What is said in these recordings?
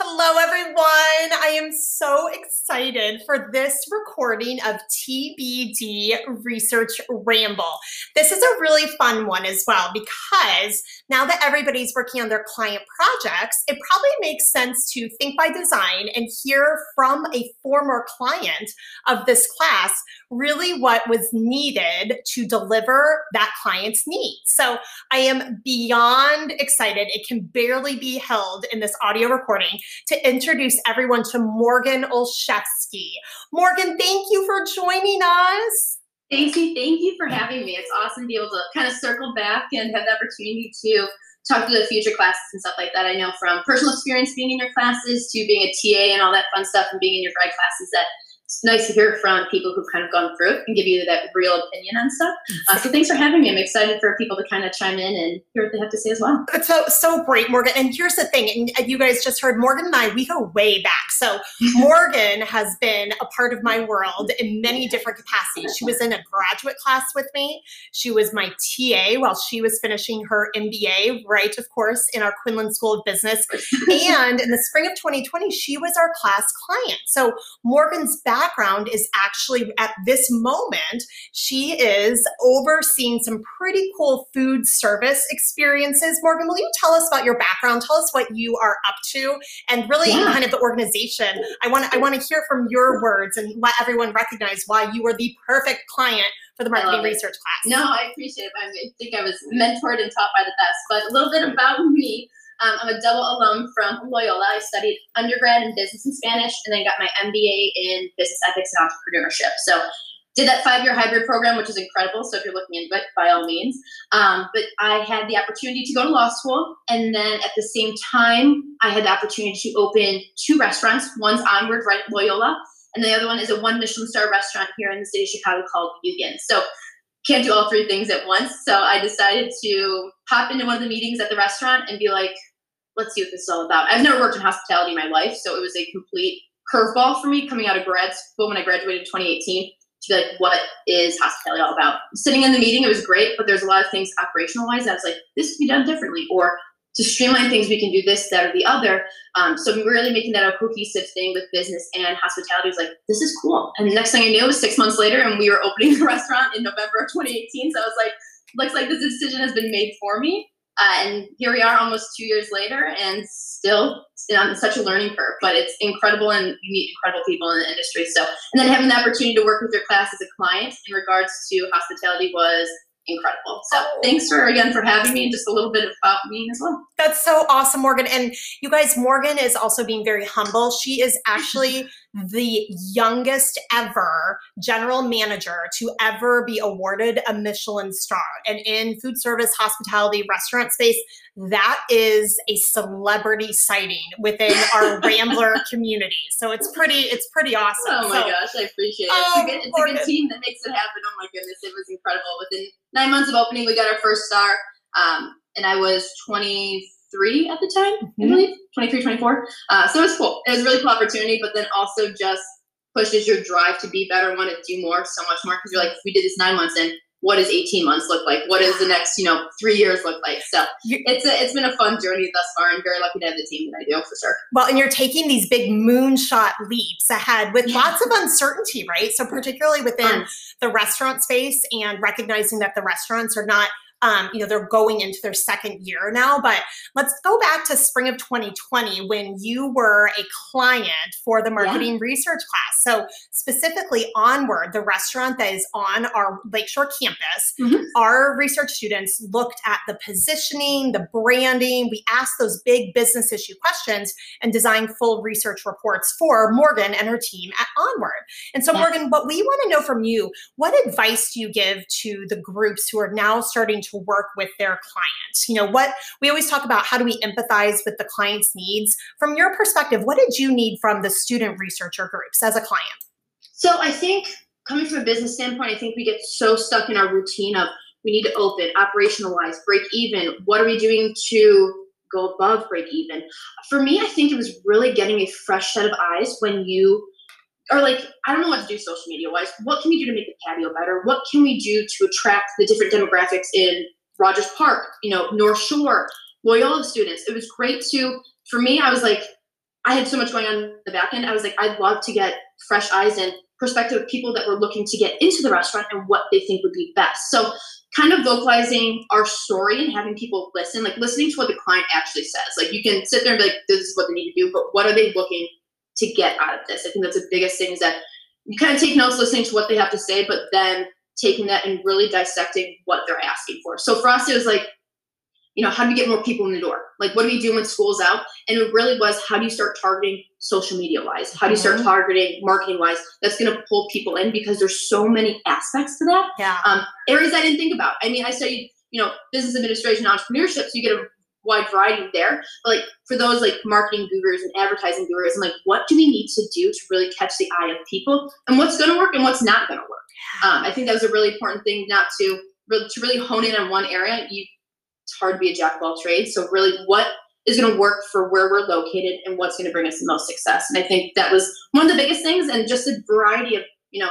Hello, everyone. I am so excited for this recording of TBD Research Ramble. This is a really fun one as well because now that everybody's working on their client projects, it probably makes sense to think by design and hear from a former client of this class really what was needed to deliver that client's needs. So I am beyond excited. It can barely be held in this audio recording to introduce everyone to Morgan Olszewski. Morgan, thank you for joining us. Stacey, thank you for having me. It's awesome to be able to kind of circle back and have the opportunity to talk to the future classes and stuff like that. I know from personal experience being in your classes to being a TA and all that fun stuff and being in your grad classes that it's nice to hear from people who've kind of gone through it and give you that real opinion on stuff. Uh, so thanks for having me. I'm excited for people to kind of chime in and hear what they have to say as well. It's so so great, Morgan. And here's the thing, and you guys just heard Morgan and I, we go way back. So Morgan has been a part of my world in many different capacities. She was in a graduate class with me. She was my TA while she was finishing her MBA, right, of course, in our Quinlan School of Business. and in the spring of 2020, she was our class client. So Morgan's back background is actually at this moment, she is overseeing some pretty cool food service experiences. Morgan, will you tell us about your background? Tell us what you are up to and really yeah. kind of the organization. I want to I want to hear from your words and let everyone recognize why you are the perfect client for the marketing uh, research class. No, I appreciate it. I think I was mentored and taught by the best. But a little bit about me. Um, I'm a double alum from Loyola. I studied undergrad in business and Spanish, and then got my MBA in business ethics and entrepreneurship. So did that five year hybrid program, which is incredible. So if you're looking into it, by all means. Um, but I had the opportunity to go to law school. And then at the same time, I had the opportunity to open two restaurants. One's Onward, right, Loyola. And the other one is a one Michelin star restaurant here in the city of Chicago called Yugen. So can't do all three things at once. So I decided to hop into one of the meetings at the restaurant and be like, let's see what this is all about. I've never worked in hospitality in my life, so it was a complete curveball for me coming out of grad school when I graduated in 2018 to be like, what is hospitality all about? Sitting in the meeting, it was great, but there's a lot of things operational wise I was like, this could be done differently, or to streamline things, we can do this, that, or the other. Um, so we really making that a cohesive thing with business and hospitality was like, this is cool. And the next thing I knew it was six months later, and we were opening the restaurant in November of 2018. So I was like, looks like this decision has been made for me. Uh, and here we are almost two years later and still on such a learning curve but it's incredible and you meet incredible people in the industry so and then having the opportunity to work with your class as a client in regards to hospitality was incredible. So thanks for again for having me and just a little bit about me as well. That's so awesome, Morgan. And you guys, Morgan is also being very humble. She is actually the youngest ever general manager to ever be awarded a Michelin star. And in food service, hospitality, restaurant space, that is a celebrity sighting within our Rambler community. So it's pretty, it's pretty awesome. Oh my so, gosh, I appreciate it. Oh, it's, a good, it's a good team that makes it happen. Oh my goodness, it was incredible. Within nine months of opening, we got our first star. Um, and I was 20 23 at the time, mm-hmm. I believe, 23, 24. Uh, so it was cool. It was a really cool opportunity, but then also just pushes your drive to be better, want to do more, so much more. Because you're like, we did this nine months in, what does 18 months look like? What does the next, you know, three years look like? So it's a, it's been a fun journey thus far and very lucky to have the team that I do for sure. Well, and you're taking these big moonshot leaps ahead with lots of uncertainty, right? So particularly within the restaurant space and recognizing that the restaurants are not – um, you know, they're going into their second year now. But let's go back to spring of 2020 when you were a client for the marketing yeah. research class. So specifically Onward, the restaurant that is on our Lakeshore campus, mm-hmm. our research students looked at the positioning, the branding. We asked those big business issue questions and designed full research reports for Morgan and her team at Onward. And so, yeah. Morgan, what we want to know from you, what advice do you give to the groups who are now starting to work with their clients? You know, what we always talk about how do we empathize with the client's needs? From your perspective, what did you need from the student researcher groups as a client? So I think coming from a business standpoint, I think we get so stuck in our routine of we need to open, operationalize, break even. What are we doing to go above break even? For me, I think it was really getting a fresh set of eyes when you are like, I don't know what to do social media wise. What can we do to make the patio better? What can we do to attract the different demographics in Rogers Park, you know, North Shore, Loyola students? It was great to, for me, I was like, I had so much going on the back end. I was like, I'd love to get fresh eyes and perspective of people that were looking to get into the restaurant and what they think would be best. So kind of vocalizing our story and having people listen, like listening to what the client actually says. Like you can sit there and be like, this is what they need to do, but what are they looking to get out of this? I think that's the biggest thing is that you kind of take notes listening to what they have to say, but then taking that and really dissecting what they're asking for. So for us, it was like, you know, how do we get more people in the door? Like, what do we do when school's out? And it really was, how do you start targeting social media wise? How do you start mm-hmm. targeting marketing wise? That's going to pull people in because there's so many aspects to that. Yeah. Um, areas I didn't think about. I mean, I studied, you know, business administration, entrepreneurship, so you get a wide variety there. But like for those like marketing gurus and advertising gurus, I'm like, what do we need to do to really catch the eye of people and what's going to work and what's not going to work? Um, I think that was a really important thing not to to really hone in on one area. You it's hard to be a jack of all trades. So really, what is going to work for where we're located and what's going to bring us the most success? And I think that was one of the biggest things, and just a variety of you know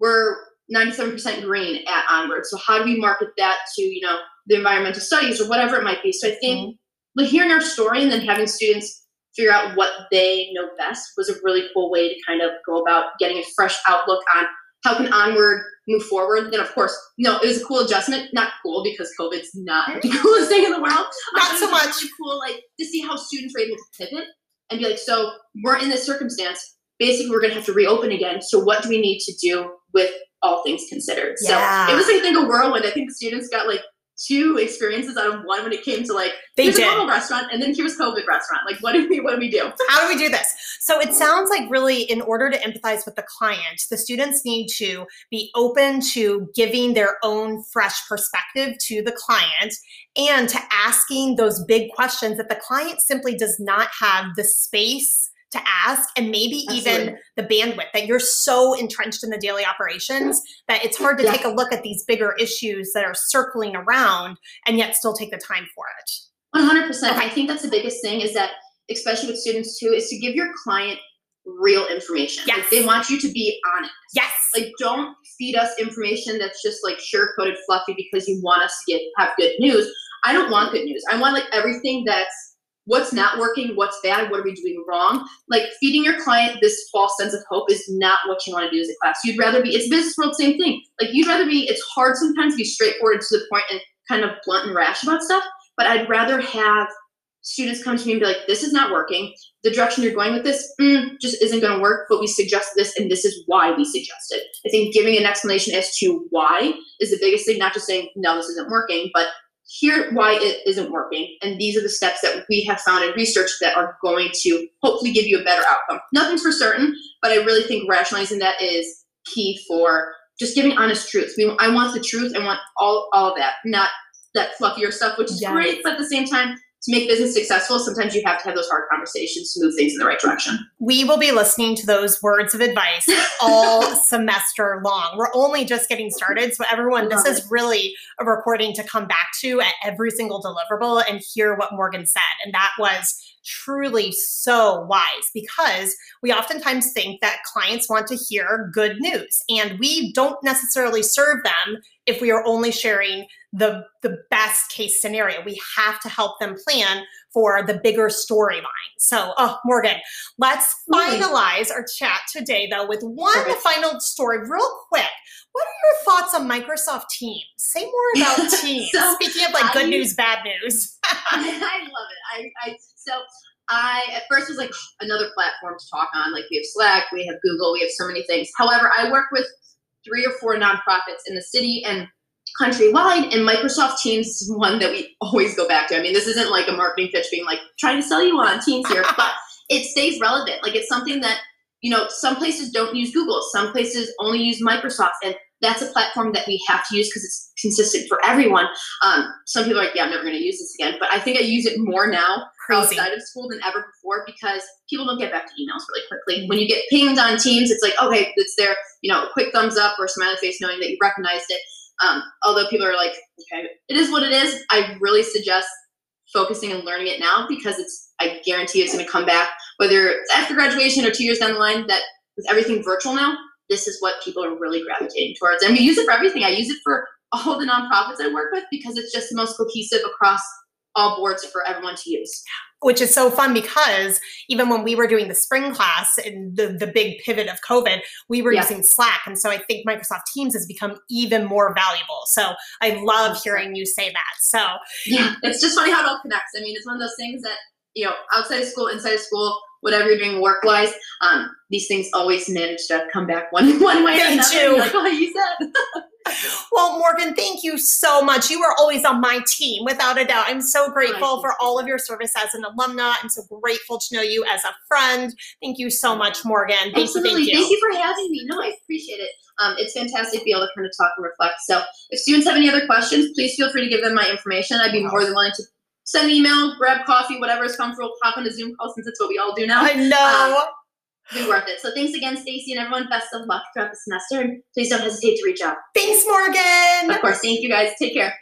we're 97% green at Onward. So how do we market that to you know the environmental studies or whatever it might be? So I think mm-hmm. hearing our story and then having students figure out what they know best was a really cool way to kind of go about getting a fresh outlook on how can Onward move forward? Then, of course, you know, it was a cool adjustment. Not cool because COVID's not the coolest thing in the world. Not so much. Really cool, like to see how students were able to pivot and be like, so we're in this circumstance. Basically, we're going to have to reopen again. So, what do we need to do with all things considered? Yeah. So, it was, I think, a whirlwind. I think the students got like two experiences out of one when it came to like they here's did. a normal restaurant and then here's COVID restaurant. Like what do we what do we do? How do we do this? So it sounds like really in order to empathize with the client, the students need to be open to giving their own fresh perspective to the client and to asking those big questions that the client simply does not have the space to ask and maybe Absolutely. even the bandwidth that you're so entrenched in the daily operations that it's hard to yeah. take a look at these bigger issues that are circling around and yet still take the time for it 100% okay. i think that's the biggest thing is that especially with students too is to give your client real information yes. Like they want you to be honest yes like don't feed us information that's just like sure coded fluffy because you want us to get have good news i don't want good news i want like everything that's what's not working, what's bad, what are we doing wrong. Like feeding your client this false sense of hope is not what you want to do as a class. You'd rather be, it's business world, same thing. Like you'd rather be, it's hard sometimes to be straightforward to the point and kind of blunt and rash about stuff, but I'd rather have students come to me and be like, this is not working. The direction you're going with this mm, just isn't going to work, but we suggest this, and this is why we suggest it. I think giving an explanation as to why is the biggest thing, not just saying, no, this isn't working, but here why it isn't working. And these are the steps that we have found in research that are going to hopefully give you a better outcome. Nothing's for certain but i really think rationalizing that is key for just giving honest truths. We, i want the truth. I want all, all of that not that fluffier stuff which is yes. great but at the same time to make business successful, sometimes you have to have those hard conversations to move things in the right direction. We will be listening to those words of advice all semester long. We're only just getting started. So, everyone, this is really a recording to come back to at every single deliverable and hear what Morgan said. And that was truly so wise because we oftentimes think that clients want to hear good news and we don't necessarily serve them if we are only sharing the the best case scenario. We have to help them plan for the bigger storyline. So oh morgan let's hmm. finalize our chat today though with one Perfect. final story real quick. What are your thoughts on microsoft teams? Say more about teams. So, speaking of like good news bad news. I love it. I, I so I at first was like another platform to talk on. Like we have Slack, we have Google, we have so many things. However, I work with three or four nonprofits in the city and countrywide, and Microsoft Teams is one that we always go back to. I mean, this isn't like a marketing pitch being like trying to sell you on Teams here, but it stays relevant. Like it's something that you know some places don't use Google, some places only use Microsoft, and that's a platform that we have to use because it's consistent for everyone. Um, some people are like, yeah, I'm never going to use this again, but I think I use it more now Crazy. outside of school than ever before because people don't get back to emails really quickly. When you get pinged on Teams, it's like, okay, it's there, you know, quick thumbs up or smiley face knowing that you recognized it. Um, although people are like, okay, it is what it is. I really suggest focusing and learning it now because it's, I guarantee it's going to come back, whether it's after graduation or two years down the line, that with everything virtual now, this is what people are really gravitating towards. And we use it for everything. I use it for all the nonprofits I work with because it's just the most cohesive across all boards for everyone to use. Which is so fun because even when we were doing the spring class and the, the big pivot of COVID, we were Yeah. using Slack. And so I think Microsoft Teams has become even more valuable. So I love hearing you say that. So Yeah, it's just funny how it all connects. I mean, it's one of those things that you know, outside of school, inside of school, whatever you're doing work wise, um, these things always manage to come back one one way or another. Like what you said. Well, Morgan, thank you so much. You are always on my team, without a doubt. I'm so grateful for all of your service as an alumna. I'm so grateful to know you as a friend. Thank you so much, Morgan. Thank Absolutely. you. Thank you. for having me. No, I appreciate it. Um, it's fantastic to be able to kind of talk and reflect. So, if students have any other questions, please feel free to give them my information. I'd be more than willing to send an email, grab coffee, whatever is comfortable, pop on a Zoom call since it's what we all do now. I know. Be worth it. So, thanks again, Stacy, and everyone. Best of luck throughout the semester, and please don't hesitate to reach out. Thanks, Morgan. Of course, thank you guys. Take care.